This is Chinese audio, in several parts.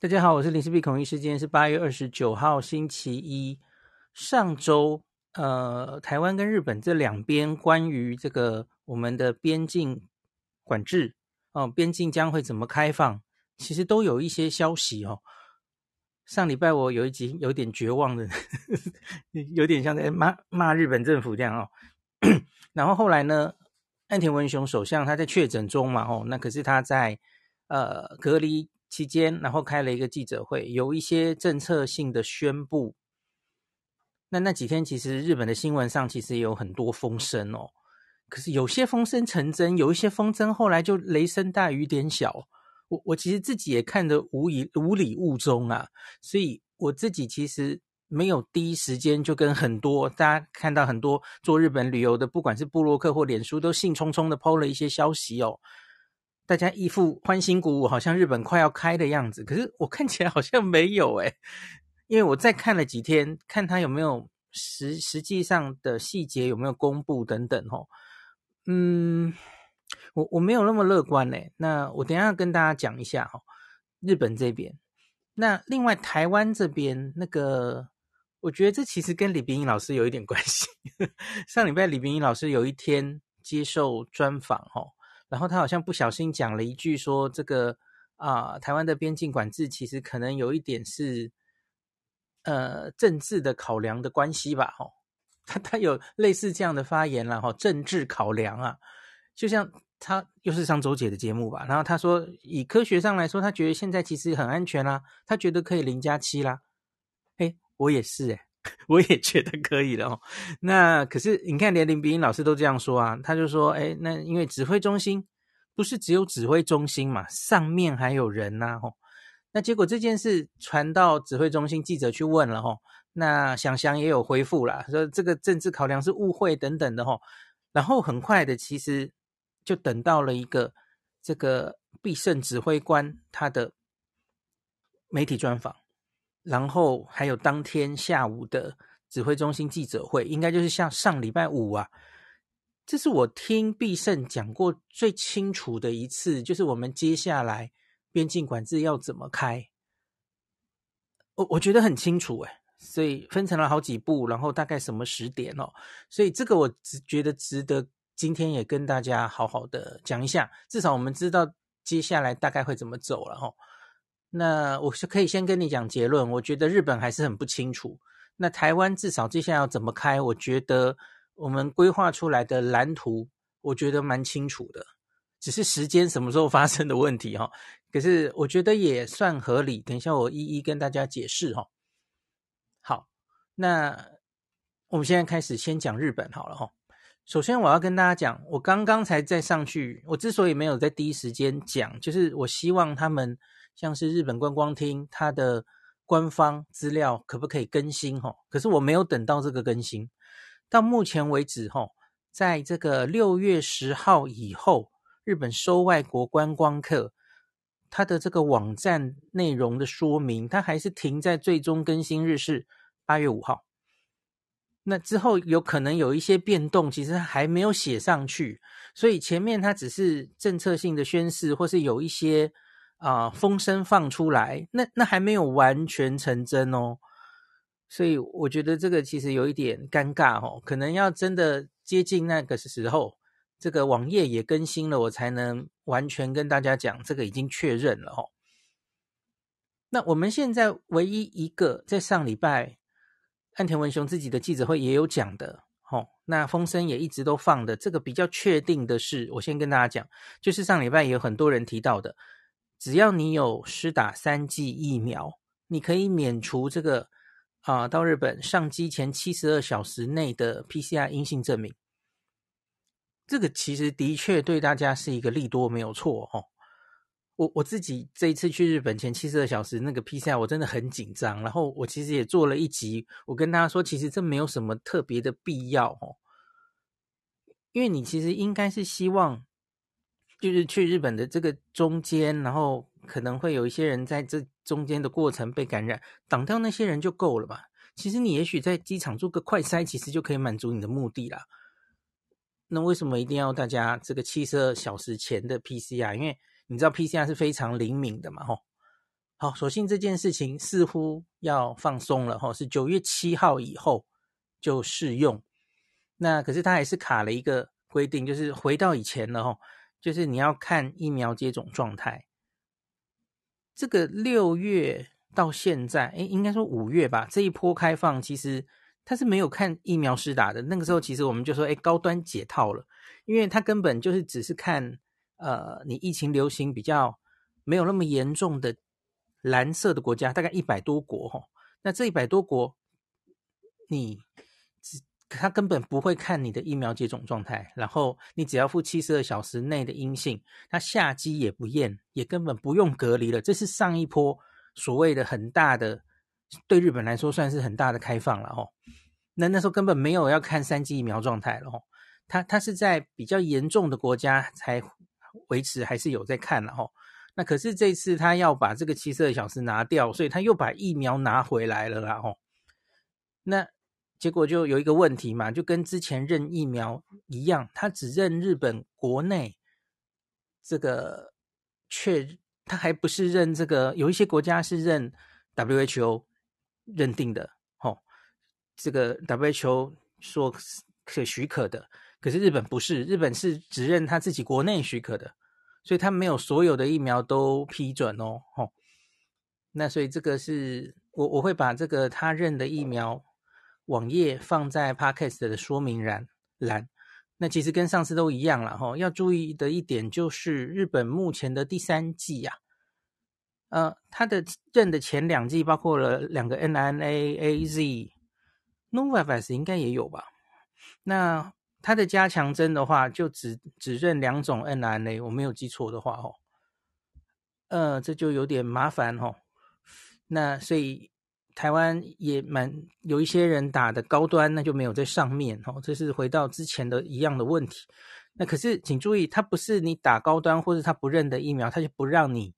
大家好，我是林氏璧孔医师。今天是八月二十九号，星期一。上周，呃，台湾跟日本这两边关于这个我们的边境管制哦，边境将会怎么开放，其实都有一些消息哦。上礼拜我有一集有点绝望的，有点像在骂骂日本政府这样哦。然后后来呢，岸田文雄首相他在确诊中嘛，哦，那可是他在呃隔离。期间，然后开了一个记者会，有一些政策性的宣布。那那几天，其实日本的新闻上其实也有很多风声哦。可是有些风声成真，有一些风声后来就雷声大雨点小。我我其实自己也看得无以无礼误中啊，所以我自己其实没有第一时间就跟很多大家看到很多做日本旅游的，不管是部落客或脸书，都兴冲冲的 PO 了一些消息哦。大家一副欢欣鼓舞，好像日本快要开的样子。可是我看起来好像没有诶，因为我再看了几天，看他有没有实实际上的细节有没有公布等等哦。嗯，我我没有那么乐观诶。那我等下跟大家讲一下哈，日本这边。那另外台湾这边那个，我觉得这其实跟李冰英老师有一点关系。上礼拜李冰英老师有一天接受专访哦。然后他好像不小心讲了一句，说这个啊、台湾的边境管制其实可能有一点是呃政治的考量的关系吧，吼，他他有类似这样的发言了，吼，政治考量啊，就像他又是上周姐的节目吧，然后他说以科学上来说，他觉得现在其实很安全啦，他觉得可以零加七啦，诶，我也是诶。我也觉得可以了哦。那可是你看，连林秉颖老师都这样说啊，他就说：“哎，那因为指挥中心不是只有指挥中心嘛，上面还有人呐。”吼，那结果这件事传到指挥中心，记者去问了吼，那想想也有回复啦，说这个政治考量是误会等等的吼。然后很快的，其实就等到了一个这个必胜指挥官他的媒体专访。然后还有当天下午的指挥中心记者会，应该就是像上礼拜五啊，这是我听必胜讲过最清楚的一次，就是我们接下来边境管制要怎么开，我我觉得很清楚诶，所以分成了好几步，然后大概什么时点哦，所以这个我只觉得值得今天也跟大家好好的讲一下，至少我们知道接下来大概会怎么走了哈。那我是可以先跟你讲结论，我觉得日本还是很不清楚。那台湾至少接下来要怎么开，我觉得我们规划出来的蓝图，我觉得蛮清楚的，只是时间什么时候发生的问题哈。可是我觉得也算合理，等一下我一一跟大家解释哈。好，那我们现在开始先讲日本好了哈。首先我要跟大家讲，我刚刚才再上去，我之所以没有在第一时间讲，就是我希望他们。像是日本观光厅，它的官方资料可不可以更新？哈，可是我没有等到这个更新。到目前为止，哈，在这个六月十号以后，日本收外国观光客，它的这个网站内容的说明，它还是停在最终更新日是八月五号。那之后有可能有一些变动，其实还没有写上去，所以前面它只是政策性的宣示，或是有一些。啊、呃，风声放出来，那那还没有完全成真哦，所以我觉得这个其实有一点尴尬哦，可能要真的接近那个时候，这个网页也更新了，我才能完全跟大家讲这个已经确认了哦。那我们现在唯一一个在上礼拜岸田文雄自己的记者会也有讲的，哦，那风声也一直都放的，这个比较确定的是，我先跟大家讲，就是上礼拜也有很多人提到的。只要你有施打三剂疫苗，你可以免除这个啊、到日本上机前七十二小时内的 PCR 阴性证明。这个其实的确对大家是一个利多，没有错哦。我我自己这一次去日本前七十二小时那个 PCR，我真的很紧张。然后我其实也做了一集，我跟大家说，其实这没有什么特别的必要哦，因为你其实应该是希望。就是去日本的这个中间，然后可能会有一些人在这中间的过程被感染，挡掉那些人就够了吧？其实你也许在机场做个快筛，其实就可以满足你的目的啦。那为什么一定要大家这个七十二小时前的 PCR？因为你知道 PCR 是非常灵敏的嘛，吼。好，所幸这件事情似乎要放松了吼，是九月七号以后就适用。那可是它还是卡了一个规定，就是回到以前了吼，就是你要看疫苗接种状态。这个六月到现在，诶，应该说五月吧，这一波开放其实他是没有看疫苗施打的。那个时候其实我们就说，诶，高端解套了，因为他根本就是只是看，呃，你疫情流行比较没有那么严重的。蓝色的国家大概一百多国哈，那这一百多国，你只他根本不会看你的疫苗接种状态，然后你只要负七十二小时内的阴性，他下机也不验，也根本不用隔离了。这是上一波所谓的很大的，对日本来说算是很大的开放了哈。那那时候根本没有要看三剂疫苗状态了哈，他他是在比较严重的国家才维持还是有在看了哈。那可是这次他要把这个七十二小时拿掉，所以他又把疫苗拿回来了啦哦。那结果就有一个问题嘛，就跟之前认疫苗一样，他只认日本国内这个确，他还不是认这个，有一些国家是认 WHO 认定的哦，这个 WHO 说可许可的，可是日本不是，日本是只认他自己国内许可的。所以他没有所有的疫苗都批准哦，吼，那所以这个是我我会把这个他认的疫苗网页放在 Podcast 的说明栏栏。那其实跟上次都一样了，吼，要注意的一点就是日本目前的第三季呀，呃，他的认的前两季包括了两个 mRNA、AZ、Novavax 应该也有吧？那它的加强针的话，就只只认两种 mRNA，我没有记错的话哦，呃，这就有点麻烦哦。那所以台湾也蛮有一些人打的高端，那就没有在上面哦。这是回到之前的一样的问题。那可是请注意，它不是你打高端或者他不认的疫苗，他就不让你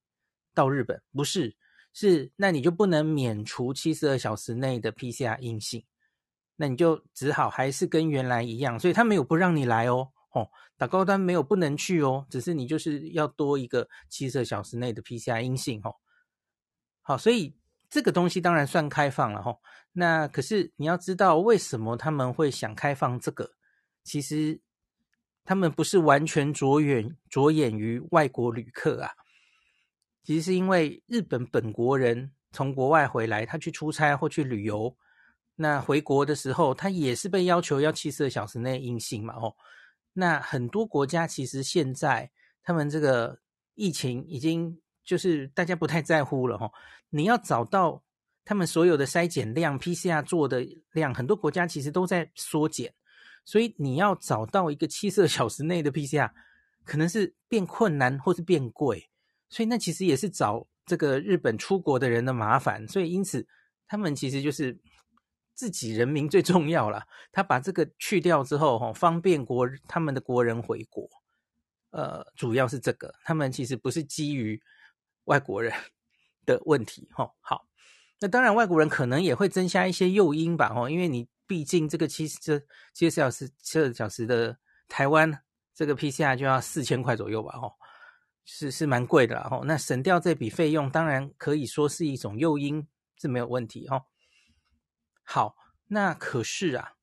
到日本，不是，是那你就不能免除七十二小时内的 PCR 阴性。那你就只好还是跟原来一样，所以他没有不让你来哦，哦，打高端没有不能去哦，只是你就是要多一个七十二小时内的 PCR 阴性哦。好，所以这个东西当然算开放了哈。那可是你要知道为什么他们会想开放这个？其实他们不是完全着眼着眼于外国旅客啊，其实是因为日本本国人从国外回来，他去出差或去旅游。那回国的时候，他也是被要求要七十二小时内阴性嘛？哦，那很多国家其实现在他们这个疫情已经就是大家不太在乎了哈。你要找到他们所有的筛检量、PCR 做的量，很多国家其实都在缩减，所以你要找到一个七十二小时内的 PCR，可能是变困难或是变贵，所以那其实也是找这个日本出国的人的麻烦。所以因此他们其实就是。自己人民最重要了，他把这个去掉之后，哈，方便国他们的国人回国，呃，主要是这个，他们其实不是基于外国人 的问题，哈，好，那当然外国人可能也会增加一些诱因吧，哈，因为你毕竟这个七十七小时七十二小时的台湾这个 PCR 就要四千块左右吧，哈，是是蛮贵的啦，哈，那省掉这笔费用，当然可以说是一种诱因，是没有问题，哈。好，那可是啊，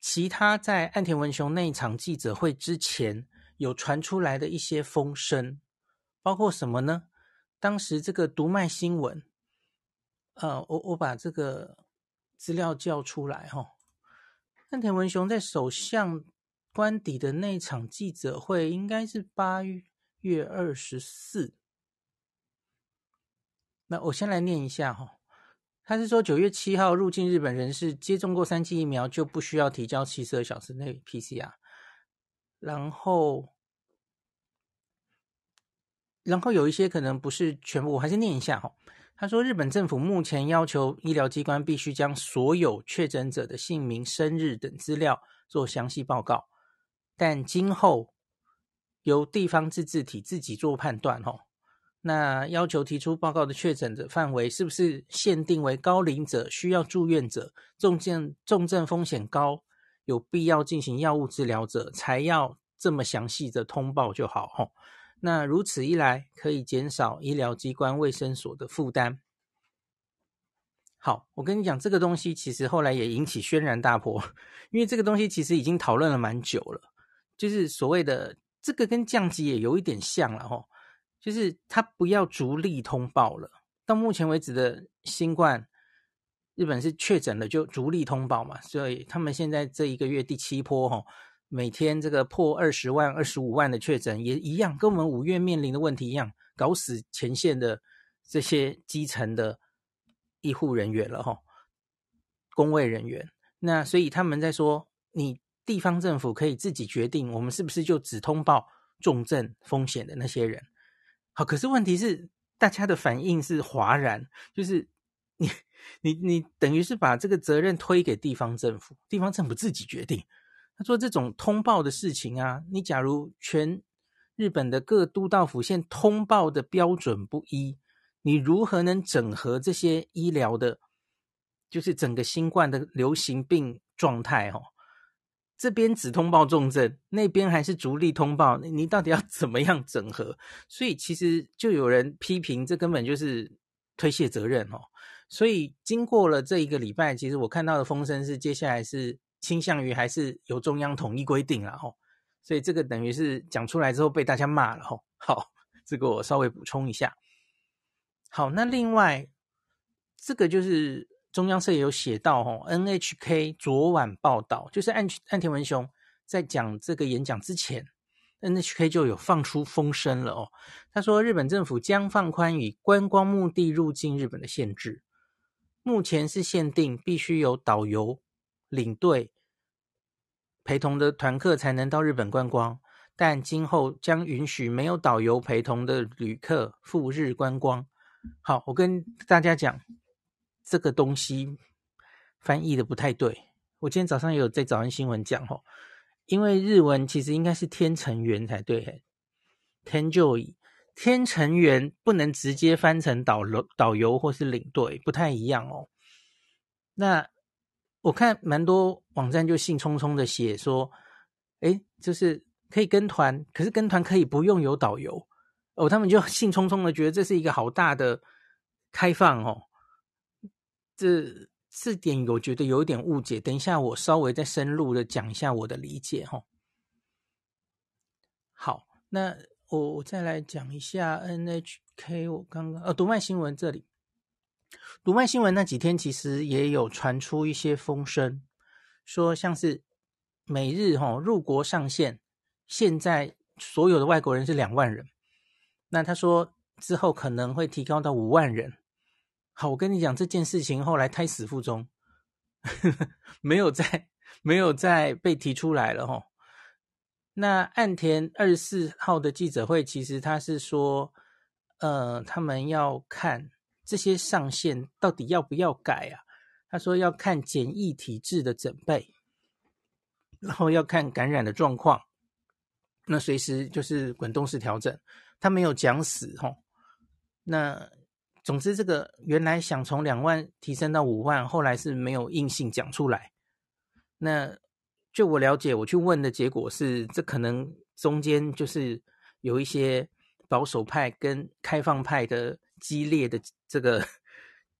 其他在岸田文雄那一场记者会之前有传出来的一些风声，包括什么呢？当时这个读卖新闻，呃，我我把这个资料叫出来哈、哦。岸田文雄在首相官邸的那场记者会，应该是八月二十四。那我先来念一下哈、哦。他是说，九月七号入境日本人士接种过三剂疫苗就不需要提交七十二小时内 PCR，然后，然后有一些可能不是全部，我还是念一下哈。他说，日本政府目前要求医疗机关必须将所有确诊者的姓名、生日等资料做详细报告，但今后由地方自治体自己做判断哈。那要求提出报告的确诊者范围是不是限定为高龄者、需要住院者、重症重症风险高、有必要进行药物治疗者，才要这么详细的通报就好吼。那如此一来，可以减少医疗机关、卫生所的负担。好，我跟你讲，这个东西其实后来也引起轩然大波，因为这个东西其实已经讨论了蛮久了，就是所谓的这个跟降级也有一点像了吼，就是他不要逐例通报了。到目前为止的新冠，日本是确诊了就逐例通报嘛，所以他们现在这一个月第七波吼。每天这个破二十万、二十五万的确诊也一样，跟我们五月面临的问题一样，搞死前线的这些基层的医护人员了哈，工卫人员。那所以他们在说，你地方政府可以自己决定，我们是不是就只通报重症风险的那些人？好，可是问题是，大家的反应是哗然，就是 你你你等于是把这个责任推给地方政府，地方政府自己决定。他说：“这种通报的事情啊，你假如全日本的各都道府县通报的标准不一，你如何能整合这些医疗的，就是整个新冠的流行病状态？哦，这边只通报重症，那边还是逐例通报，你到底要 怎么样整合？所以其实就有人批评，这根本就是推卸责任哦。所以经过了这一个礼拜，其实我看到的风声是，接下来是。”倾向于还是由中央统一规定了哦，所以这个等于是讲出来之后被大家骂了吼。好，这个我稍微补充一下。好，那另外这个就是中央社也有写到吼，NHK 昨晚报道，就是岸岸田文雄在讲这个演讲之前，NHK 就有放出风声了哦。他说日本政府将放宽以观光目的入境日本的限制，目前是限定必须有导游。领队陪同的团客才能到日本观光，但今后将允许没有导游陪同的旅客赴日观光。好，我跟大家讲，这个东西翻译的不太对。我今天早上有在早安新闻讲吼，因为日文其实应该是天成员才对，天就以天成员不能直接翻成导游导游或是领队，不太一样哦。那。我看蛮多网站就兴冲冲的写说，诶，就是可以跟团，可是跟团可以不用有导游哦。他们就兴冲冲的觉得这是一个好大的开放哦。这这点我觉得有一点误解。等一下我稍微再深入的讲一下我的理解哈、哦。好，那我我再来讲一下 NHK，我刚刚呃读卖新闻这里。读卖新闻那几天，其实也有传出一些风声，说像是每日哈入国上限，现在所有的外国人是两万人，那他说之后可能会提高到五万人。好，我跟你讲这件事情后来胎死腹中，呵 呵没有再没有再被提出来了哈。那岸田二十四号的记者会，其实他是说，呃，他们要看。这些上限到底要不要改啊？他说要看检疫体制的准备，然后要看感染的状况，那随时就是滚动式调整。他没有讲死吼。那总之，这个原来想从两万提升到五万，后来是没有硬性讲出来。那就我了解，我去问的结果是，这可能中间就是有一些保守派跟开放派的。激烈的这个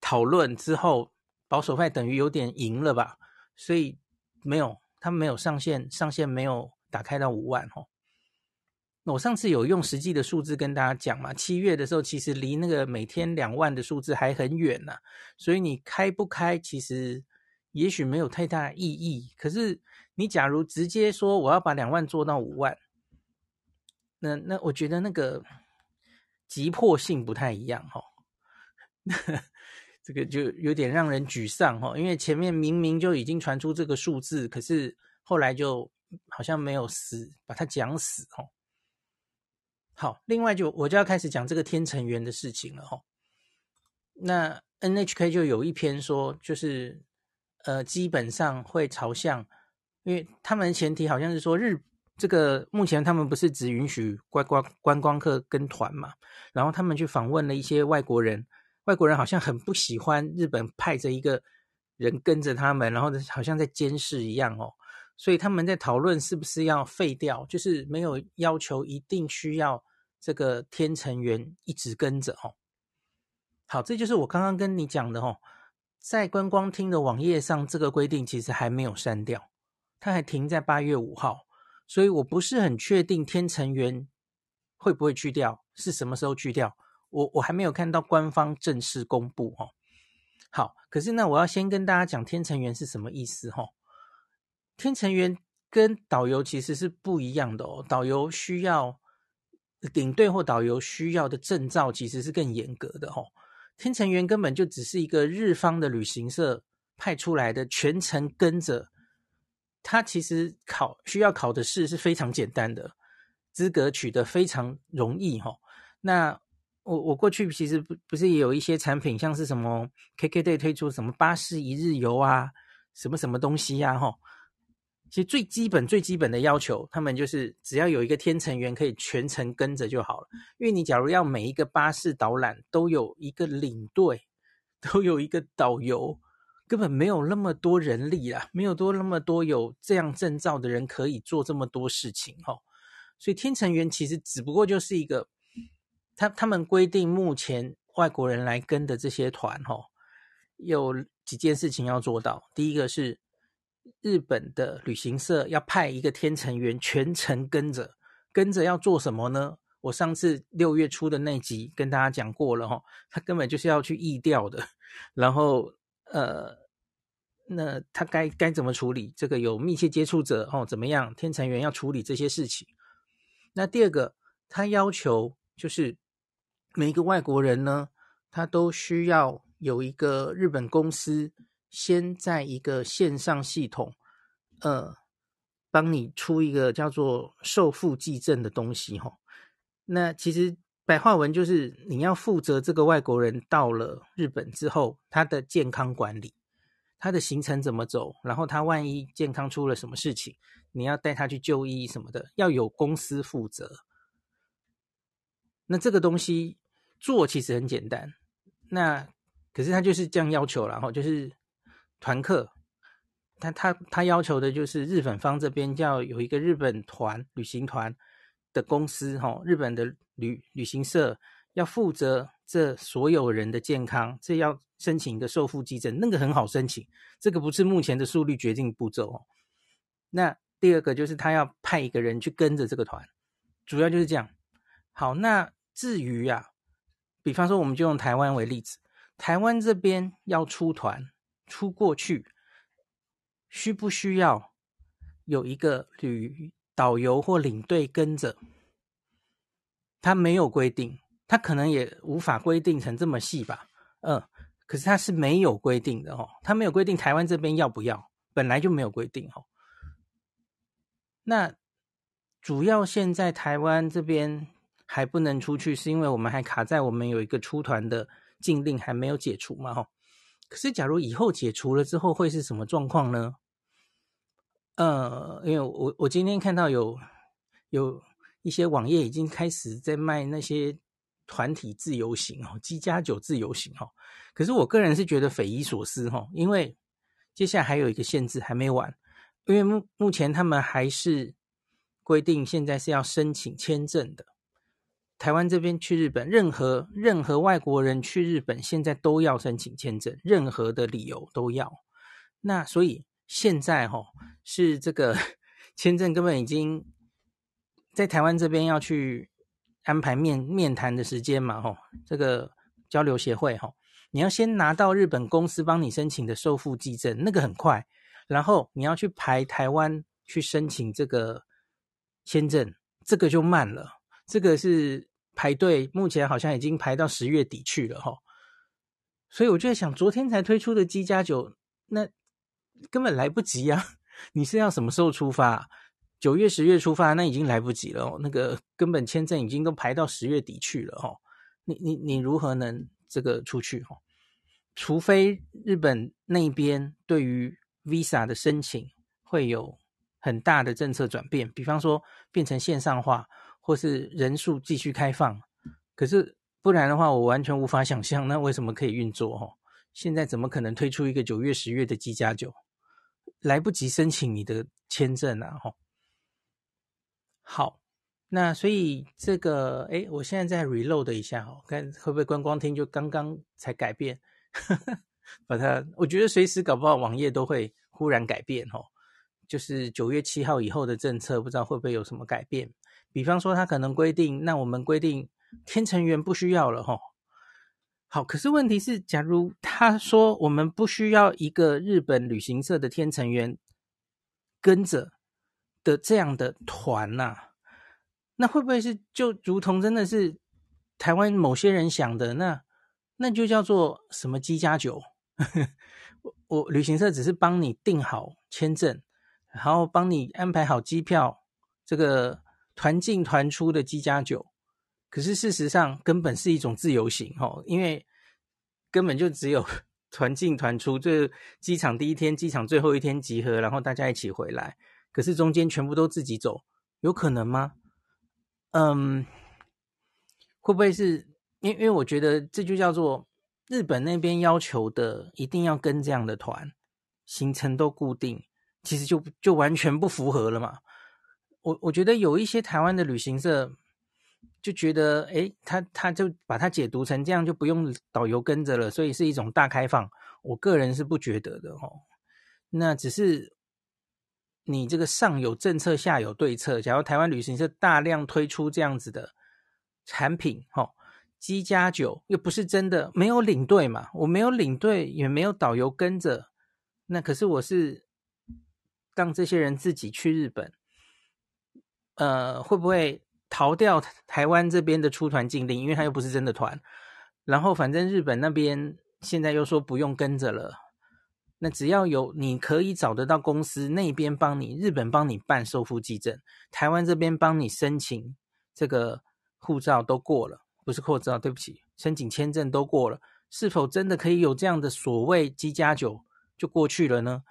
讨论之后，保守派等于有点赢了吧？所以没有，他们没有上限，上限没有打开到五万哦。我上次有用实际的数字跟大家讲嘛，七月的时候其实离那个每天两万的数字还很远呢，所以你开不开，其实也许没有太大意义。可是你假如直接说我要把两万做到五万，那那我觉得那个。急迫性不太一样哈，这个就有点让人沮丧哈，因为前面明明就已经传出这个数字，可是后来就好像没有死，把它讲死哈。好，另外就我就要开始讲这个天成员的事情了哦。那 NHK 就有一篇说，就是呃，基本上会朝向，因为他们前提好像是说日。这个目前他们不是只允许观光观光客跟团嘛？然后他们去访问了一些外国人，外国人好像很不喜欢日本派着一个人跟着他们，然后好像在监视一样哦。所以他们在讨论是不是要废掉，就是没有要求一定需要这个天成员一直跟着哦。好，这就是我刚刚跟你讲的哦，在观光厅的网页上，这个规定其实还没有删掉，它还停在八月五号，所以我不是很确定天成员会不会去掉，是什么时候去掉，我我还没有看到官方正式公布哦。好，可是呢，我要先跟大家讲天成员是什么意思哦。天成员跟导游其实是不一样的哦，导游需要领队或导游需要的证照其实是更严格的哦。天成员根本就只是一个日方的旅行社派出来的，全程跟着他，其实考需要考的试是非常简单的，资格取得非常容易哈。那我我过去其实不不是也有一些产品，像是什么 KKday 推出什么巴士一日游啊，什么什么东西呀，哈。其实最基本最基本的要求，他们就是只要有一个天成员可以全程跟着就好了。因为你假如要每一个巴士导览都有一个领队，都有一个导游，根本没有那么多人力啦，没有多那么多有这样证照的人可以做这么多事情哈。所以天成员其实只不过就是一个。他他们规定，目前外国人来跟的这些团，吼，有几件事情要做到。第一个是日本的旅行社要派一个天成员全程跟着，跟着要做什么呢？我上次六月初的那集跟大家讲过了，吼，他根本就是要去疫调的。然后，呃，那他该该怎么处理？这个有密切接触者，哦，怎么样？天成员要处理这些事情。那第二个，他要求就是。每一个外国人呢，他都需要有一个日本公司先在一个线上系统，呃，帮你出一个叫做受付济证的东西哈。那其实白话文就是你要负责这个外国人到了日本之后，他的健康管理，他的行程怎么走，然后他万一健康出了什么事情，你要带他去就医什么的，要有公司负责。那这个东西做其实很简单，那可是他就是这样要求了哈，就是团客，他他他要求的就是日本方这边要有一个日本团旅行团的公司哈，日本的旅旅行社要负责这所有人的健康，这要申请一个受付济证，那个很好申请，这个不是目前的速率决定步骤哦。那第二个就是他要派一个人去跟着这个团，主要就是这样。好，那。至于啊，比方说，我们就用台湾为例子，台湾这边要出团出过去，需不需要有一个旅导游或领队跟着？他没有规定，他可能也无法规定成这么细吧。嗯，可是他是没有规定的哦，他没有规定台湾这边要不要，本来就没有规定哦。那主要现在台湾这边。还不能出去，是因为我们还卡在我们有一个出团的禁令还没有解除嘛？哈，可是假如以后解除了之后，会是什么状况呢？呃，因为我我今天看到有有一些网页已经开始在卖那些团体自由行哦，机加酒自由行哦。可是我个人是觉得匪夷所思哈，因为接下来还有一个限制还没完，因为目目前他们还是规定现在是要申请签证的。台湾这边去日本，任何任何外国人去日本，现在都要申请签证，任何的理由都要。那所以现在哈、哦、是这个 签证根本已经在台湾这边要去安排面面谈的时间嘛，哈，这个交流协会哈，你要先拿到日本公司帮你申请的受付寄证，那个很快，然后你要去排台湾去申请这个签证，这个就慢了，这个是。排队目前好像已经排到十月底去了哈，所以我就在想，昨天才推出的机加酒，那根本来不及啊！你是要什么时候出发？九月、十月出发，那已经来不及了。哦那个根本签证已经都排到十月底去了哈，你你你如何能这个出去哈？除非日本那边对于 Visa 的申请会有很大的政策转变，比方说变成线上化。或是人数继续开放，可是不然的话，我完全无法想象，那为什么可以运作？哈，现在怎么可能推出一个九月、十月的机加酒？来不及申请你的签证啊！哈，好，那所以这个，哎，我现在再 reload 一下哦，看会不会观光厅就刚刚才改变，把它，我觉得随时搞不好网页都会忽然改变哦。就是九月七号以后的政策，不知道会不会有什么改变。比方说，他可能规定，那我们规定天成员不需要了哈。好，可是问题是，假如他说我们不需要一个日本旅行社的天成员跟着的这样的团呐、啊，那会不会是就如同真的是台湾某些人想的，那那就叫做什么机加酒？我我旅行社只是帮你订好签证。然后帮你安排好机票，这个团进团出的机加酒，可是事实上根本是一种自由行哦，因为根本就只有 团进团出，这机场第一天、机场最后一天集合，然后大家一起回来，可是中间全部都自己走，有可能吗？嗯，会不会是因为因为我觉得这就叫做日本那边要求的，一定要跟这样的团，行程都固定。其实就就完全不符合了嘛。我我觉得有一些台湾的旅行社就觉得，诶，他他就把它解读成这样，就不用导游跟着了，所以是一种大开放。我个人是不觉得的哦。那只是你这个上有政策，下有对策。假如台湾旅行社大量推出这样子的产品，哦，机加酒又不是真的没有领队嘛，我没有领队，也没有导游跟着，那可是我是。让这些人自己去日本，呃，会不会逃掉台湾这边的出团禁令？因为他又不是真的团。然后反正日本那边现在又说不用跟着了，那只要有你可以找得到公司那边帮你，日本帮你办收付寄证，台湾这边帮你申请这个护照都过了，不是护照，对不起，申请签证都过了，是否真的可以有这样的所谓机加酒就过去了呢？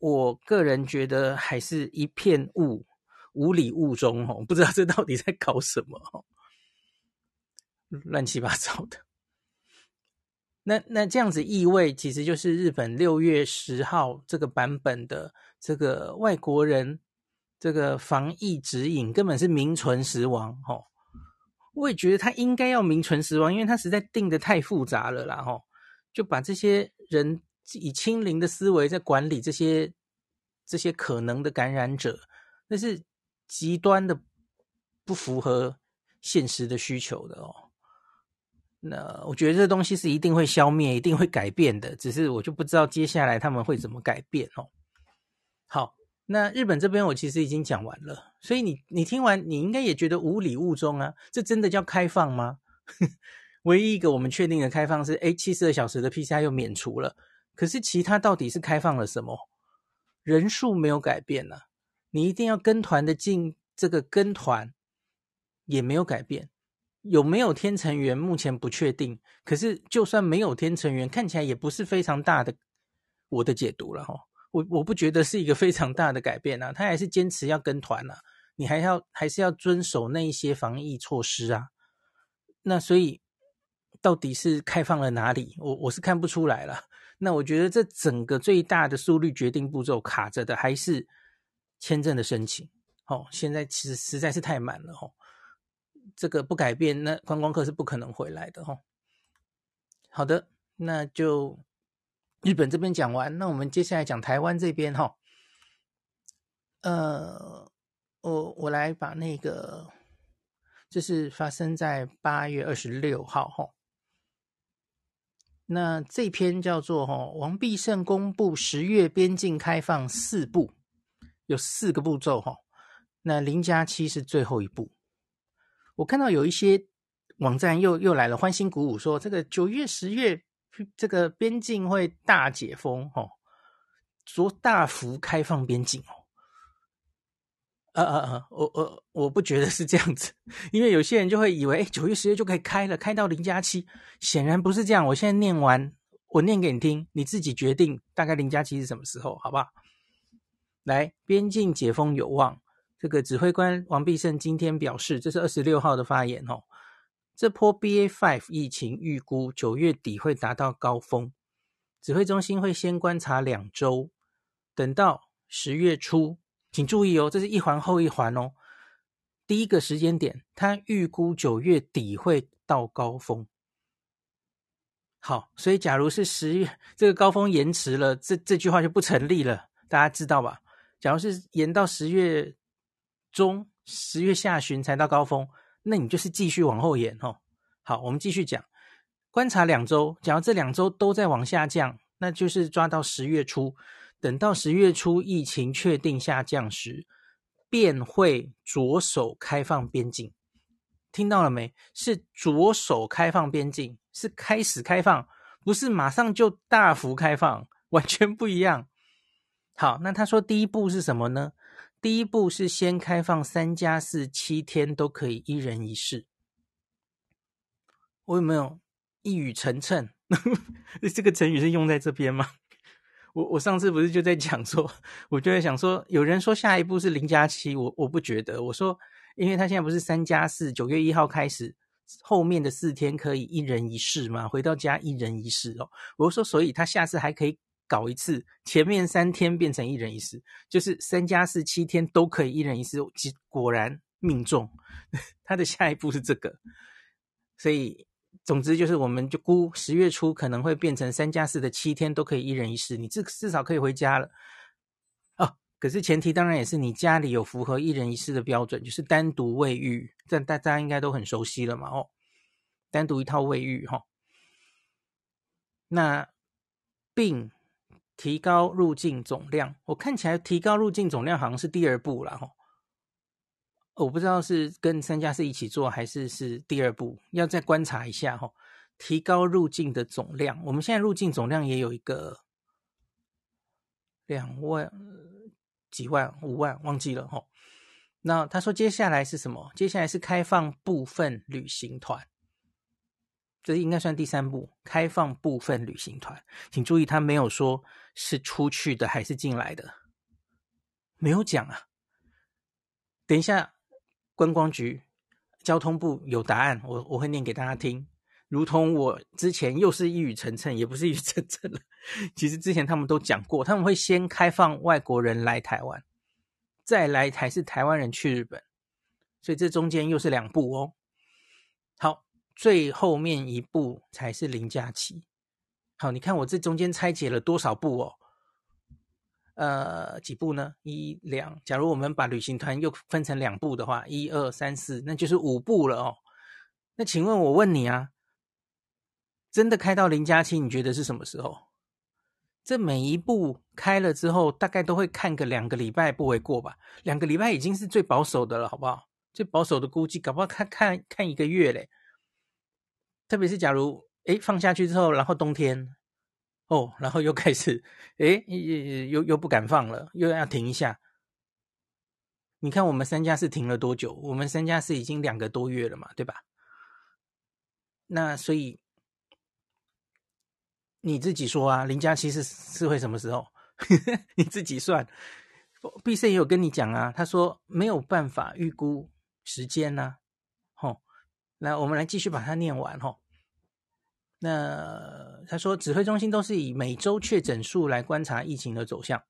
我个人觉得还是一片雾，雾里雾中哦，不知道这到底在搞什么哦，乱七八糟的。那那这样子意味，其实就是日本六月十号这个版本的这个外国人这个防疫指引根本是名存实亡哦。我也觉得他应该要名存实亡，因为他实在定的太复杂了啦哦，就把这些人。以清零的思维在管理这些这些可能的感染者，那是极端的不符合现实的需求的哦。那我觉得这东西是一定会消灭、一定会改变的，只是我就不知道接下来他们会怎么改变哦。好，那日本这边我其实已经讲完了，所以你你听完你应该也觉得雾里雾中啊，这真的叫开放吗？唯一一个我们确定的开放是，哎，七十二小时的 PCR 又免除了。可是其他到底是开放了什么？人数没有改变呢、啊？你一定要跟团的进，这个跟团也没有改变。有没有天成员目前不确定。可是就算没有天成员，看起来也不是非常大的。我的解读了哈，我我不觉得是一个非常大的改变啊。他还是坚持要跟团啊，你还要还是要遵守那一些防疫措施啊。那所以到底是开放了哪里？我我是看不出来了。那我觉得这整个最大的速率决定步骤卡着的还是签证的申请。哦，现在其实实在是太满了哦，这个不改变，那观光客是不可能回来的哦。好的，那就日本这边讲完，那我们接下来讲台湾这边哈。呃，我我来把那个，这是发生在八月二十六号哈。那这篇叫做“哈王必胜公布十月边境开放四步”，有四个步骤哈。那零加七是最后一步。我看到有一些网站又又来了，欢欣鼓舞说这个九月、十月这个边境会大解封哦，说大幅开放边境哦。呃呃呃，我我我不觉得是这样子，因为有些人就会以为，哎，九月十月就可以开了，开到零加七，显然不是这样。我现在念完，我念给你听，你自己决定大概零加七是什么时候，好不好？来，边境解封有望。这个指挥官王必胜今天表示，这是二十六号的发言哦。这波 BA.5 疫情预估九月底会达到高峰，指挥中心会先观察两周，等到十月初。请注意哦，这是一环后一环哦。第一个时间点，他预估九月底会到高峰。好，所以假如是十月这个高峰延迟了，这这句话就不成立了，大家知道吧？假如是延到十月中、十月下旬才到高峰，那你就是继续往后延哦。好，我们继续讲，观察两周，假如这两周都在往下降，那就是抓到十月初，等到十月初疫情确定下降时，便会着手开放边境。听到了没？是着手开放边境。是开始开放，不是马上就大幅开放，完全不一样。好，那他说第一步是什么呢？第一步是先开放三加四七天都可以一人一室。我有没有一语成谶？这个成语是用在这边吗？我我上次不是就在讲说，我就在想说，有人说下一步是零加七，我我不觉得。我说，因为他现在不是三加四，九月一号开始。后面的四天可以一人一室吗？回到家一人一室哦。我说，所以他下次还可以搞一次，前面三天变成一人一室，就是三加四七天都可以一人一室。果然命中，他的下一步是这个。所以总之就是，我们就估十月初可能会变成三加四的七天都可以一人一室，你至至少可以回家了。哦，可是前提当然也是你家里有符合一人一室的标准，就是单独卫浴。这大家应该都很熟悉了嘛，哦，单独一套卫浴哈、哦，那并提高入境总量，我看起来提高入境总量好像是第二步了哈、我不知道是跟三加四一起做还是是第二步，要再观察一下哈、提高入境的总量，我们现在入境总量也有一个两万几万五万忘记了哈。那他说接下来是什么？接下来是开放部分旅行团，这应该算第三步。开放部分旅行团，请注意，他没有说是出去的还是进来的，没有讲啊。等一下，观光局、交通部有答案，我我会念给大家听。如同我之前又是一语成谶，也不是一语成谶了。其实之前他们都讲过，他们会先开放外国人来台湾。再来才是台湾人去日本，所以这中间又是两步哦。好，最后面一步才是零加七。好，你看我这中间拆解了多少步哦？呃，几步呢？一两。假如我们把旅行团又分成两步的话，一二三四，那就是五步了哦。那请问我问你啊，真的开到零加七，你觉得是什么时候？这每一步开了之后，大概都会看个两个礼拜不为过吧？两个礼拜已经是最保守的了，好不好？最保守的估计，搞不好看看看一个月嘞。特别是假如诶放下去之后，然后冬天哦，然后又开始诶又又不敢放了，又要停一下。你看我们三家是停了多久？我们三家是已经两个多月了嘛，对吧？那所以。你自己说啊，零加七是是会什么时候？你自己算。必胜也有跟你讲啊，他说没有办法预估时间呐、啊。吼，那我们来继续把它念完吼。那他说，指挥中心都是以每周确诊数来观察疫情的走向。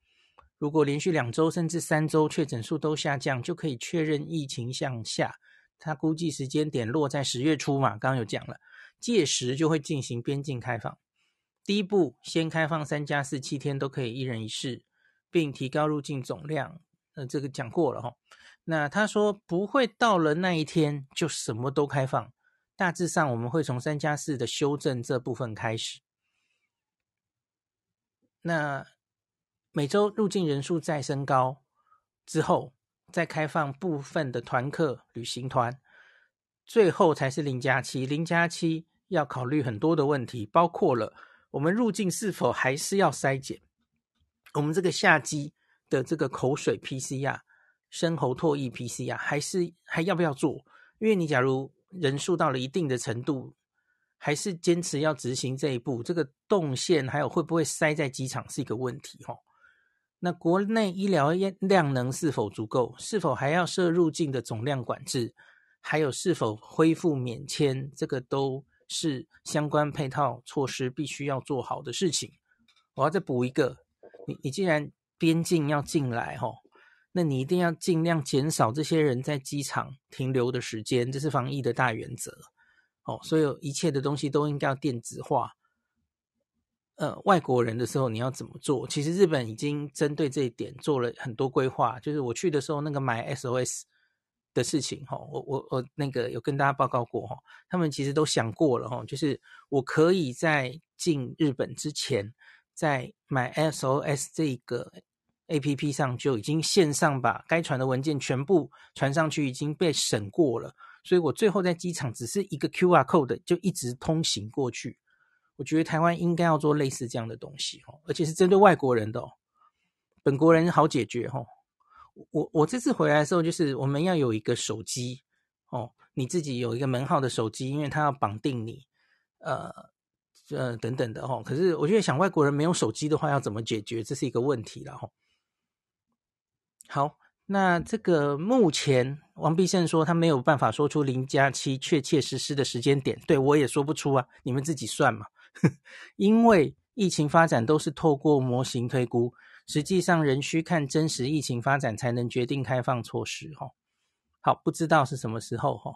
如果连续两周甚至三周确诊数都下降，就可以确认疫情向下。他估计时间点落在十月初嘛，刚刚有讲了，届时就会进行边境开放。第一步，先开放三加四七天都可以一人一室，并提高入境总量。呃，这个讲过了哈。那他说不会到了那一天就什么都开放，大致上我们会从三加四的修正这部分开始。那每周入境人数再升高之后，再开放部分的团客旅行团，最后才是零加七。零加七要考虑很多的问题，包括了。我们入境是否还是要筛检？我们这个下机的这个口水 PCR、深喉唾液 PCR 还是还要不要做？因为你假如人数到了一定的程度，还是坚持要执行这一步，这个动线还有会不会塞在机场是一个问题哈。那国内医疗量能是否足够？是否还要设入境的总量管制？还有是否恢复免签？这个都。是相关配套措施必须要做好的事情。我要再补一个，你你既然边境要进来吼，那你一定要尽量减少这些人在机场停留的时间，这是防疫的大原则。哦，所有一切的东西都应该要电子化。呃，外国人的时候你要怎么做？其实日本已经针对这一点做了很多规划。就是我去的时候，那个买 SOS 的事情，哈，我我我那个有跟大家报告过，哈，他们其实都想过了，哈，就是我可以在进日本之前，在买 SOS 这个 APP 上就已经线上把该传的文件全部传上去，已经被审过了。所以我最后在机场只是一个 QR code 就一直通行过去。我觉得台湾应该要做类似这样的东西哦，而且是针对外国人的哦，本国人好解决哦。我我这次回来的时候，就是我们要有一个手机哦，你自己有一个门号的手机，因为它要绑定你，呃呃等等的哦。可是我觉得想外国人没有手机的话，要怎么解决？这是一个问题了哦。好。那这个目前王必胜说他没有办法说出零加七确切实施的时间点，对我也说不出啊，你们自己算嘛。因为疫情发展都是透过模型推估，实际上仍需看真实疫情发展才能决定开放措施。哈，好，不知道是什么时候哈。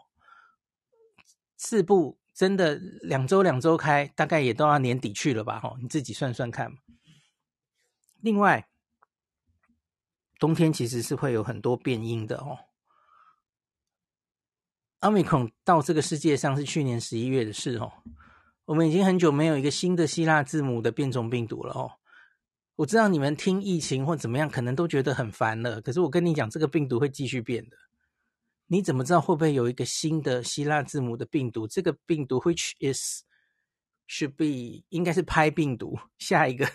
四部真的两周两周开，大概也都要年底去了吧？哈，你自己算算看。另外。冬天其实是会有很多变音的哦。Omicron 到这个世界上是去年十一月的事哦。我们已经很久没有一个新的希腊字母的变种病毒了哦。我知道你们听疫情或怎么样，可能都觉得很烦了。可是我跟你讲，这个病毒会继续变的。你怎么知道会不会有一个新的希腊字母的病毒？这个病毒 which is should be 应该是拍病毒。下一个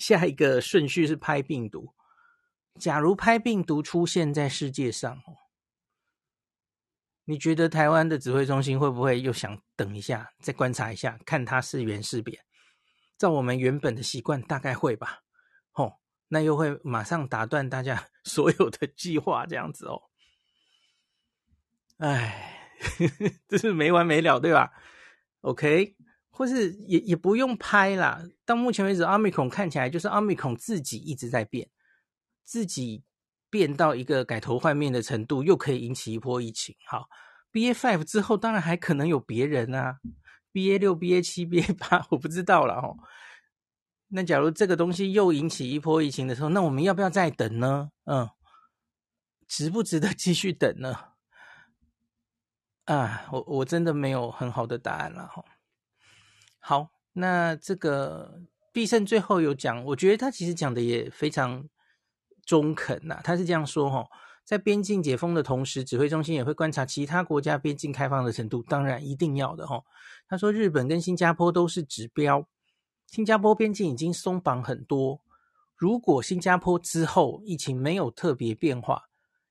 下一个顺序是拍病毒。假如拍病毒出现在世界上，你觉得台湾的指挥中心会不会又想等一下，再观察一下，看它是圆是扁？照我们原本的习惯，大概会吧。哦，那又会马上打断大家 所有的计划，这样子哦。哎，这是没完没了，对吧？OK，或是也也不用拍啦。到目前为止，Omicron 看起来就是 Omicron 自己一直在变。自己变到一个改头换面的程度，又可以引起一波疫情。好，BA five 之后，当然还可能有别人啊，BA 六、BA 七、BA 八，我不知道了哦。那假如这个东西又引起一波疫情的时候，那我们要不要再等呢？嗯，值不值得继续等呢？啊，我我真的没有很好的答案了哈。好，那这个必胜最后有讲，我觉得他其实讲的也非常。中肯呐、啊，他是这样说哈，在边境解封的同时，指挥中心也会观察其他国家边境开放的程度，当然一定要的哈。他说，日本跟新加坡都是指标，新加坡边境已经松绑很多，如果新加坡之后疫情没有特别变化，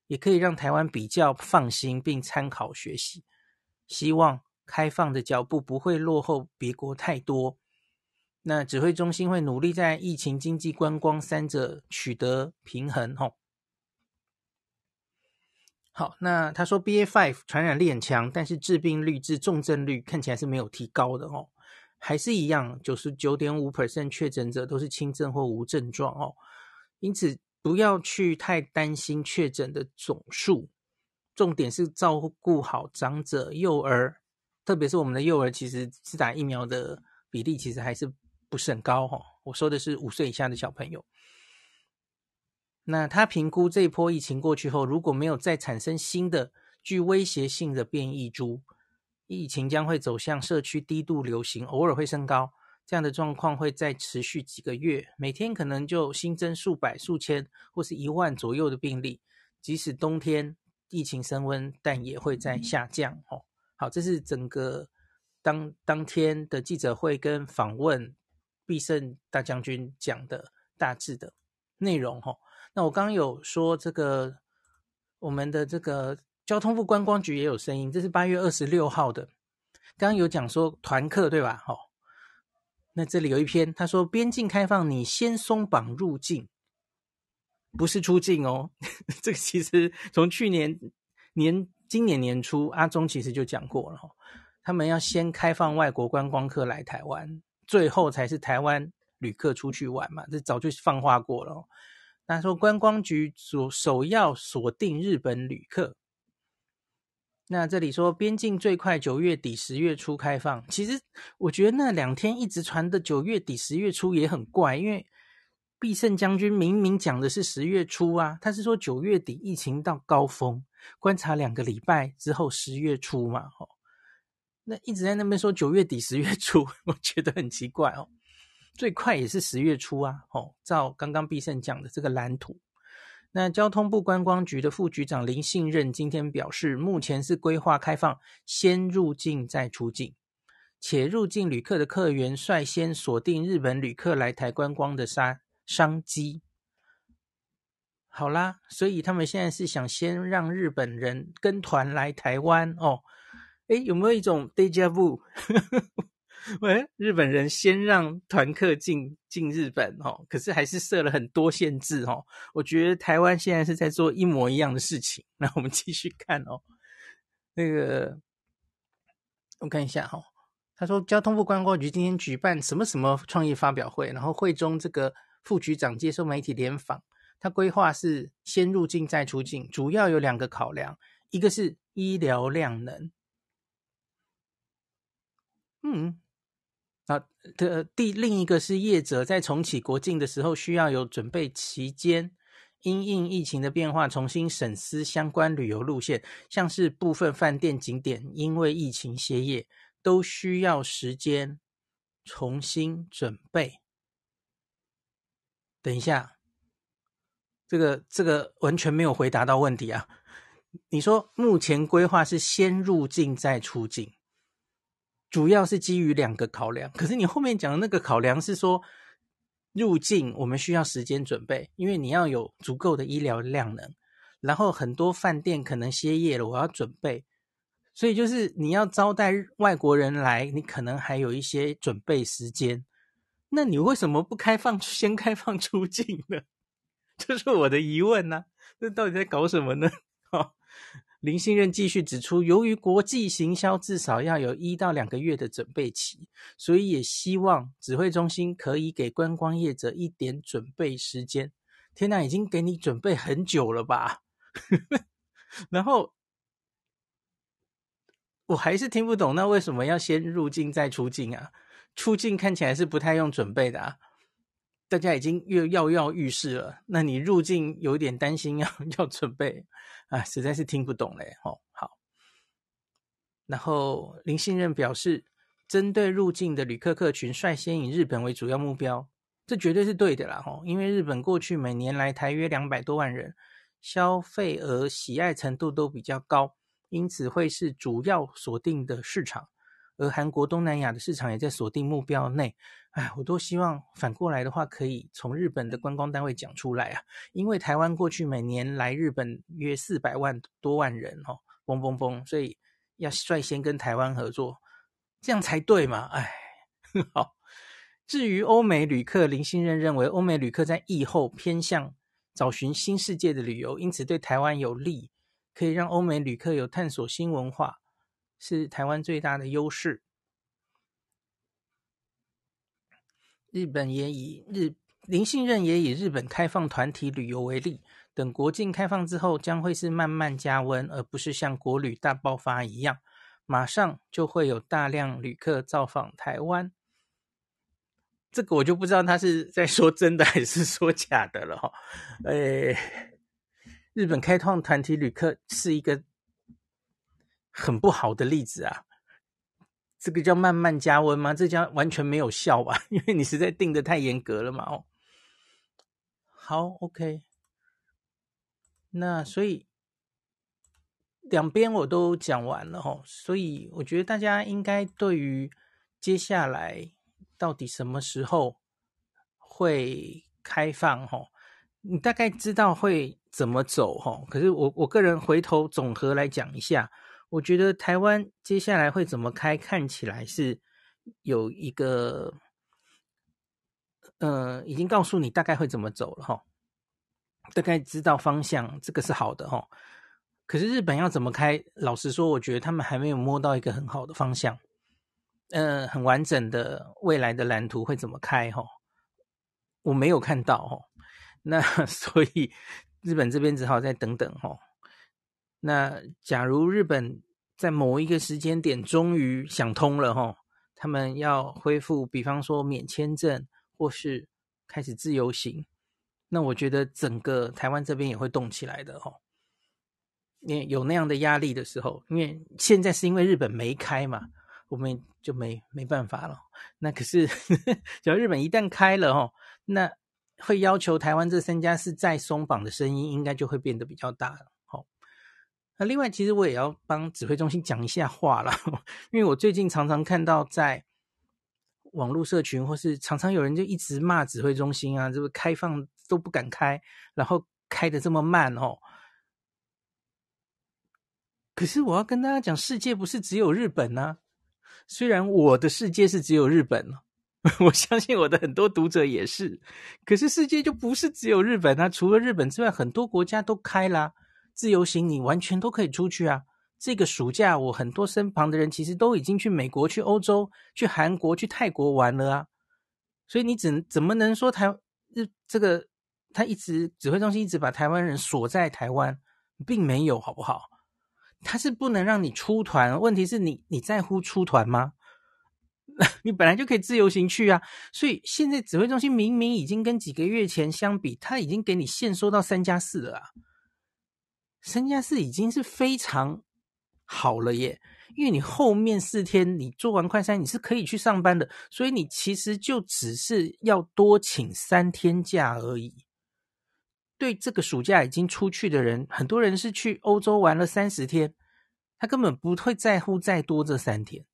也可以让台湾比较放心并参考学习，希望开放的脚步不会落后别国太多。那指挥中心会努力在疫情、经济、观光三者取得平衡。吼，好，那他说 BA.5 传染力很强，但是致病率、致重症率看起来是没有提高的哦，还是一样，九十九点五 percent 确诊者都是轻症或无症状哦。因此，不要去太担心确诊的总数，重点是照顾好长者、幼儿，特别是我们的幼儿，其实是打疫苗的比例其实还是。不是很高哈，我说的是五岁以下的小朋友。那他评估这一波疫情过去后，如果没有再产生新的具威胁性的变异株，疫情将会走向社区低度流行，偶尔会升高。这样的状况会再持续几个月，每天可能就新增数百、数千或是一万左右的病例。即使冬天疫情升温，但也会在下降。哦，好，这是整个当当天的记者会跟访问。必胜大将军讲的大致的内容哈，那我刚刚有说这个我们的这个交通部观光局也有声音，这是八月二十六号的，刚刚有讲说团客对吧？哈，那这里有一篇，他说边境开放，你先松绑入境，不是出境哦。这个其实从去年年今年年初，阿中其实就讲过了，他们要先开放外国观光客来台湾。最后才是台湾旅客出去玩嘛，这早就放话过了。他说观光局首首要锁定日本旅客。那这里说边境最快九月底十月初开放，其实我觉得那两天一直传的九月底十月初也很怪，因为必胜将军明明讲的是十月初啊，他是说九月底疫情到高峰，观察两个礼拜之后十月初嘛，哦，那一直在那边说九月底十月初，我觉得很奇怪哦，最快也是十月初啊，哦，照刚刚必胜讲的这个蓝图。那交通部观光局的副局长林信任今天表示，目前是规划开放先入境再出境，且入境旅客的客源率先锁定日本旅客来台观光的商商机。好啦，所以他们现在是想先让日本人跟团来台湾哦。诶，有没有一种 deja vu？喂，日本人先让团客进进日本哦，可是还是设了很多限制哦。我觉得台湾现在是在做一模一样的事情。那我们继续看哦，那个我看一下哈、哦，他说交通部观光局今天举办什么什么创意发表会，然后会中这个副局长接受媒体联访，他规划是先入境再出境，主要有两个考量，一个是医疗量能，嗯。啊，的第另一个是业者在重启国境的时候，需要有准备期间，因应疫情的变化，重新审视相关旅游路线，像是部分饭店景点因为疫情歇业，都需要时间重新准备。等一下，这个这个完全没有回答到问题啊！你说目前规划是先入境再出境。主要是基于两个考量，可是你后面讲的那个考量是说入境我们需要时间准备，因为你要有足够的医疗量能，然后很多饭店可能歇业了，我要准备，所以就是你要招待外国人来，你可能还有一些准备时间。那你为什么不开放先开放出境呢？这是我的疑问呢、啊，这到底在搞什么呢？哦林信任继续指出，由于国际行销至少要有一到两个月的准备期，所以也希望指挥中心可以给观光业者一点准备时间。天哪，已经给你准备很久了吧？然后我还是听不懂，那为什么要先入境再出境啊？出境看起来是不太用准备的啊。大家已经跃跃跃欲试了，那你入境有点担心要 要准备啊，实在是听不懂嘞。哦，好。然后林信任表示，针对入境的旅客客群，率先以日本为主要目标，这绝对是对的啦。吼，因为日本过去每年来台约两百多万人，消费额、喜爱程度都比较高，因此会是主要锁定的市场。而韩国、东南亚的市场也在锁定目标内，哎，我都希望反过来的话，可以从日本的观光单位讲出来啊，因为台湾过去每年来日本约四百万多万人哦，嘣嘣嘣，所以要率先跟台湾合作，这样才对嘛，哎，好。至于欧美旅客，林信任认为，欧美旅客在疫后偏向找寻新世界的旅游，因此对台湾有利，可以让欧美旅客有探索新文化。是台湾最大的优势。日本也以日林信任也以日本开放团体旅游为例，等国境开放之后，将会是慢慢加温，而不是像国旅大爆发一样，马上就会有大量旅客造访台湾。这个我就不知道他是在说真的还是说假的了哈。诶，日本开放团体旅客是一个。很不好的例子啊，这个叫慢慢加温吗？这叫完全没有效吧？因为你实在定得太严格了嘛。哦，好，OK，那所以两边我都讲完了哦，所以我觉得大家应该对于接下来到底什么时候会开放哦，你大概知道会怎么走哦。可是我我个人回头总和来讲一下。我觉得台湾接下来会怎么开，看起来是有一个，呃，已经告诉你大概会怎么走了哈，大概知道方向，这个是好的哈。可是日本要怎么开？老实说，我觉得他们还没有摸到一个很好的方向，呃，很完整的未来的蓝图会怎么开哈，我没有看到哈。那 所以日本这边只好再等等吼。那假如日本在某一个时间点终于想通了吼，他们要恢复，比方说免签证或是开始自由行，那我觉得整个台湾这边也会动起来的吼。因为有那样的压力的时候，因为现在是因为日本没开嘛，我们就没没办法了。那可是，只要日本一旦开了吼，那会要求台湾这三家是再松绑的声音，应该就会变得比较大了。那另外，其实我也要帮指挥中心讲一下话了，因为我最近常常看到在网络社群，或是常常有人就一直骂指挥中心啊，这个开放都不敢开，然后开得这么慢哦。可是我要跟大家讲，世界不是只有日本啊。虽然我的世界是只有日本，我相信我的很多读者也是。可是世界就不是只有日本啊，除了日本之外，很多国家都开啦，自由行，你完全都可以出去啊。这个暑假，我很多身旁的人其实都已经去美国、去欧洲、去韩国、去泰国玩了啊。所以你怎怎么能说台日这个他一直指挥中心一直把台湾人锁在台湾，并没有，好不好？他是不能让你出团，问题是你你在乎出团吗？你本来就可以自由行去啊，所以现在指挥中心明明已经跟几个月前相比，他已经给你限缩到三加四了啊，三加四已经是非常好了耶，因为你后面四天你做完快筛你是可以去上班的，所以你其实就只是要多请三天假而已。对这个暑假已经出去的人，很多人是去欧洲玩了三十天，他根本不会在乎再多这三天，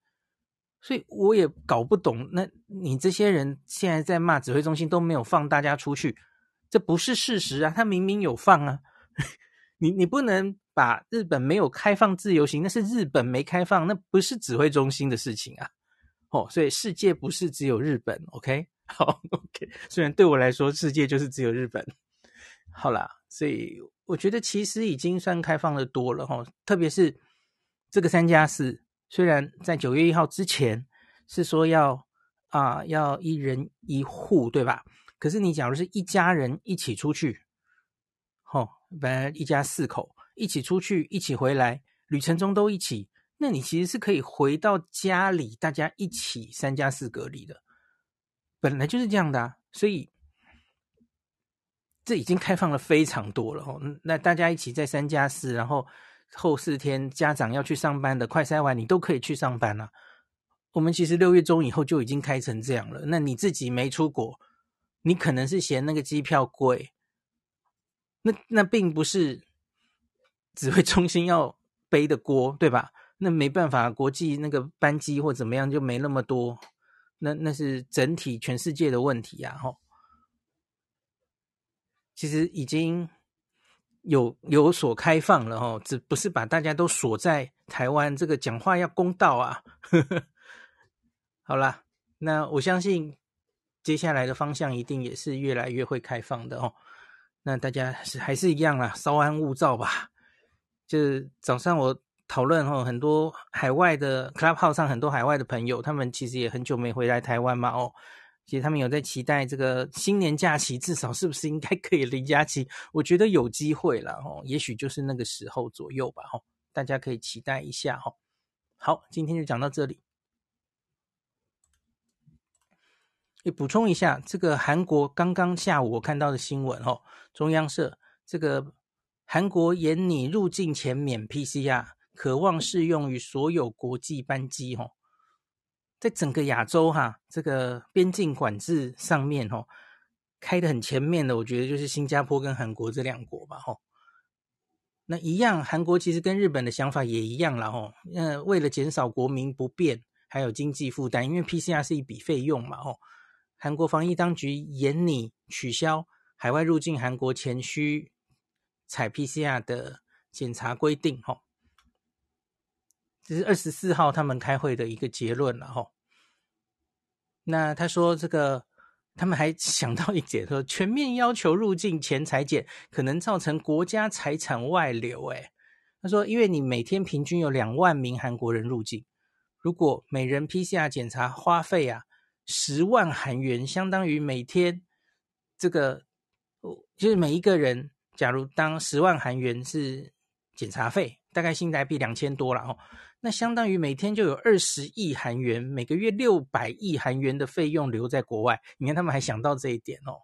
所以我也搞不懂。那你这些人现在在骂指挥中心都没有放大家出去，这不是事实啊！他明明有放啊，你你不能把日本没有开放自由行，那是日本没开放，那不是指挥中心的事情啊。哦，所以世界不是只有日本，OK？好，OK。虽然对我来说，世界就是只有日本。好啦，所以我觉得其实已经算开放的多了哈，特别是这个三加四，虽然在九月一号之前是说要啊要一人一户，对吧？可是你假如是一家人一起出去，哦，本来一家四口一起出去一起回来，旅程中都一起，那你其实是可以回到家里，大家一起三加四隔离的，本来就是这样的啊，所以。这已经开放了非常多了哦，那大家一起在三加四，然后后四天家长要去上班的，快筛完你都可以去上班了啊。我们其实六月中以后就已经开成这样了。那你自己没出国，你可能是嫌那个机票贵，那那并不是指挥中心要背的锅，对吧？那没办法，国际那个班机或怎么样就没那么多，那那是整体全世界的问题呀，吼。其实已经有有所开放了哦，只不是把大家都锁在台湾。这个讲话要公道啊！好啦，那我相信接下来的方向一定也是越来越会开放的哦。那大家是还是一样啦，稍安勿躁吧。就是早上我讨论哦，很多海外的 Clubhouse 上很多海外的朋友，他们其实也很久没回来台湾嘛哦。其实他们有在期待这个新年假期，至少是不是应该可以离假期？我觉得有机会了哦，也许就是那个时候左右吧，哈，大家可以期待一下哈。好，今天就讲到这里。也补充一下，这个韩国刚刚下午我看到的新闻哦，中央社这个韩国研拟入境前免 PCR，可望适用于所有国际班机哦。在整个亚洲哈，这个边境管制上面哦，开得很前面的，我觉得就是新加坡跟韩国这两国吧吼。那一样，韩国其实跟日本的想法也一样了吼。那，为了减少国民不便还有经济负担，因为 PCR 是一笔费用嘛吼。韩国防疫当局严拟取消海外入境韩国前需采 PCR 的检查规定吼。这是二十四号他们开会的一个结论了哈。那他说这个，他们还想到一点，说全面要求入境前采检，可能造成国家财产外流。诶，他说，因为你每天平均有两万名韩国人入境，如果每人 PCR 检查花费啊十万韩元，相当于每天这个就是每一个人，假如当十万韩元是检查费，大概新台币两千多了哦，那相当于每天就有二十亿韩元，每个月六百亿韩元的费用留在国外。你看他们还想到这一点哦，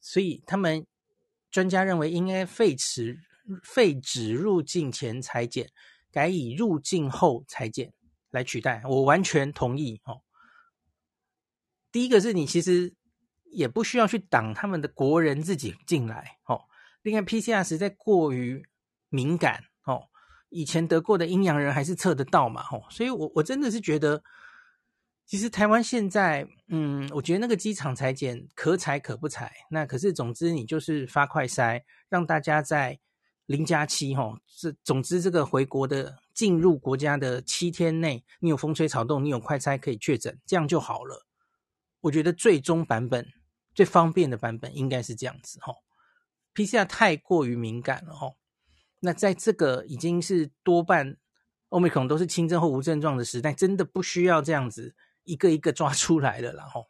所以他们专家认为应该废止废止入境前采检，改以入境后采检来取代。我完全同意哦。第一个是你其实。也不需要去挡他们的国人自己进来哦。另外，PCR 实在过于敏感哦。以前得过的阴阳人还是测得到嘛哦。所以我我真的是觉得，其实台湾现在，嗯，我觉得那个机场裁剪可裁可不裁。那可是总之你就是发快筛，让大家在零加七哦。是总之这个回国的进入国家的七天内，你有风吹草动，你有快筛可以确诊，这样就好了。我觉得最终版本。最方便的版本应该是这样子哈，PCR 太过于敏感了哈。那在这个已经是多半 Omicron 都是轻症或无症状的时代，真的不需要这样子一个一个抓出来了，然后，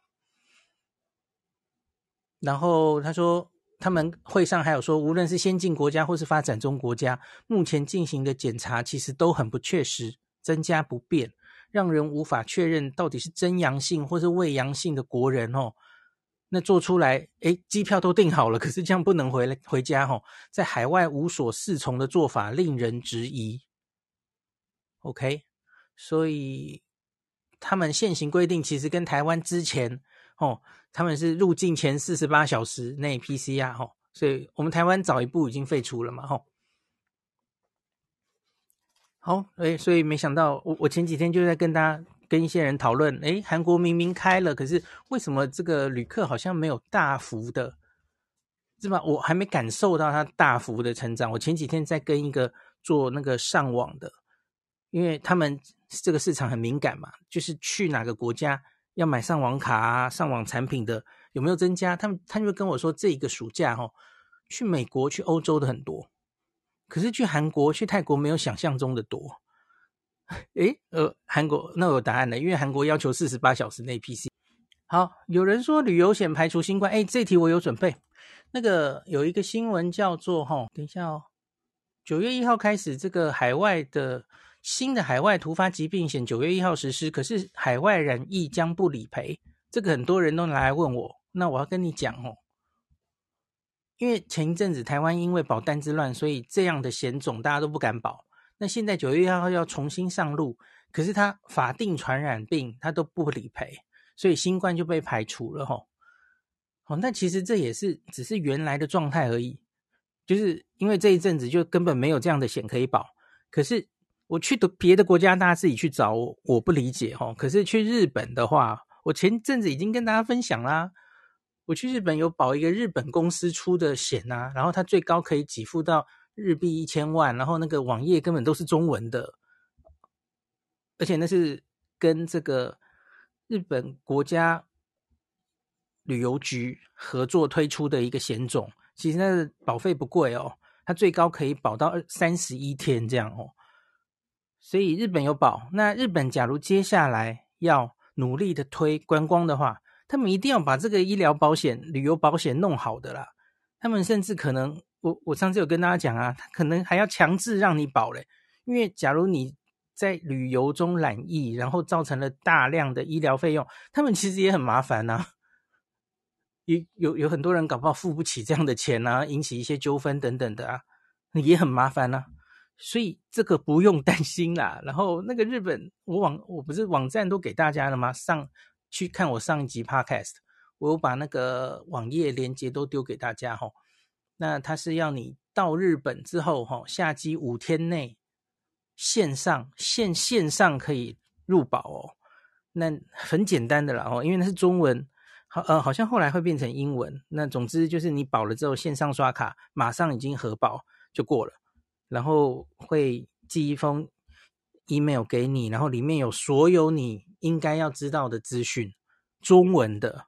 然后他说他们会上还有说，无论是先进国家或是发展中国家，目前进行的检查其实都很不确实，增加不便，让人无法确认到底是真阳性或是伪阳性的国人哦。那做出来，诶，机票都订好了，可是这样不能回来回家哦，在海外无所适从的做法令人质疑。OK，所以他们现行规定其实跟台湾之前哦，他们是入境前四十八小时内 PCR 哦，所以我们台湾早一步已经废除了嘛吼。好，诶，所以没想到我我前几天就在跟大家。跟一些人讨论，诶，韩国明明开了，可是为什么这个旅客好像没有大幅的，是吧？我还没感受到它大幅的成长。我前几天在跟一个做那个上网的，因为他们这个市场很敏感嘛，就是去哪个国家要买上网卡啊、上网产品的有没有增加？他们他就跟我说，这一个暑假哦，去美国、去欧洲的很多，可是去韩国、去泰国没有想象中的多。诶，呃，韩国那有答案了，因为韩国要求四十八小时内 PC。好，有人说旅游险排除新冠，诶，这题我有准备。那个有一个新闻叫做哈，等一下哦，九月一号开始，这个海外的新的海外突发疾病险九月一号实施，可是海外染疫将不理赔。这个很多人都拿来问我，那我要跟你讲哦，因为前一阵子台湾因为保单之乱，所以这样的险种大家都不敢保。那现在九月一号要重新上路，可是它法定传染病它都不理赔，所以新冠就被排除了吼。哦，那其实这也是只是原来的状态而已，就是因为这一阵子就根本没有这样的险可以保。可是我去的别的国家，大家自己去找我，我不理解吼。可是去日本的话，我前阵子已经跟大家分享啦，我去日本有保一个日本公司出的险啊，然后它最高可以给付到。日币一千万，然后那个网页根本都是中文的，而且那是跟这个日本国家旅游局合作推出的一个险种。其实那个保费不贵哦，它最高可以保到二三十一天这样哦。所以日本有保。那日本假如接下来要努力的推观光的话，他们一定要把这个医疗保险、旅游保险弄好的啦。他们甚至可能。我我上次有跟大家讲啊，他可能还要强制让你保嘞，因为假如你在旅游中染疫，然后造成了大量的医疗费用，他们其实也很麻烦呐。有有有很多人搞不好付不起这样的钱啊，引起一些纠纷等等的啊，也很麻烦呐。所以这个不用担心啦。然后那个日本，我网我不是网站都给大家了吗？上去看我上一集 Podcast，我有把那个网页连接都丢给大家哈。那他是要你到日本之后，哈，下机五天内线上线线上可以入保哦。那很简单的啦，哦，因为那是中文，好呃，好像后来会变成英文。那总之就是你保了之后，线上刷卡，马上已经核保就过了，然后会寄一封 email 给你，然后里面有所有你应该要知道的资讯，中文的，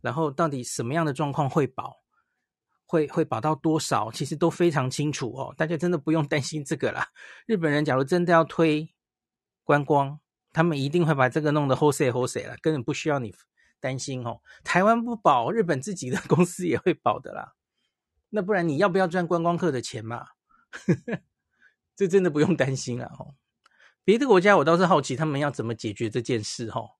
然后到底什么样的状况会保。会会保到多少？其实都非常清楚哦，大家真的不用担心这个啦。日本人假如真的要推观光，他们一定会把这个弄得好势好势了，根本不需要你担心哦。台湾不保，日本自己的 公司也会保的啦。那不然你要不要赚观光客的钱嘛？这真的不用担心了哦。别的国家我倒是好奇他们要怎么解决这件事哦。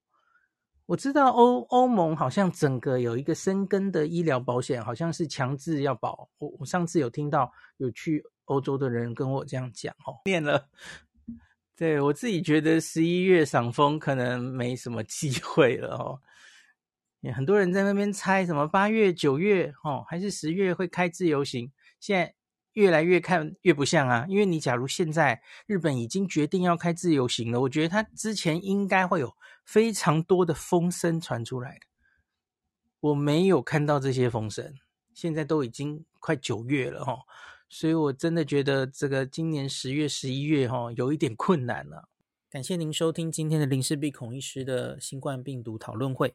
我知道欧欧盟好像整个有一个深耕的医疗保险，好像是强制要保。我我上次有听到有去欧洲的人跟我这样讲哦，念了。对，我自己觉得十一月赏枫可能没什么机会了哦。很多人在那边猜什么八月、九月哦，还是十月会开自由行？现在越来越看越不像啊。因为你假如现在日本已经决定要开自由行了，我觉得他之前应该会有非常多的风声传出来的。我没有看到这些风声，现在都已经快九月了哈。所以，我真的觉得这个今年十月、十一月，哈，有一点困难了。感谢您收听今天的林氏璧孔医师的新冠病毒讨论会。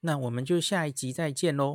那我们就下一集再见喽。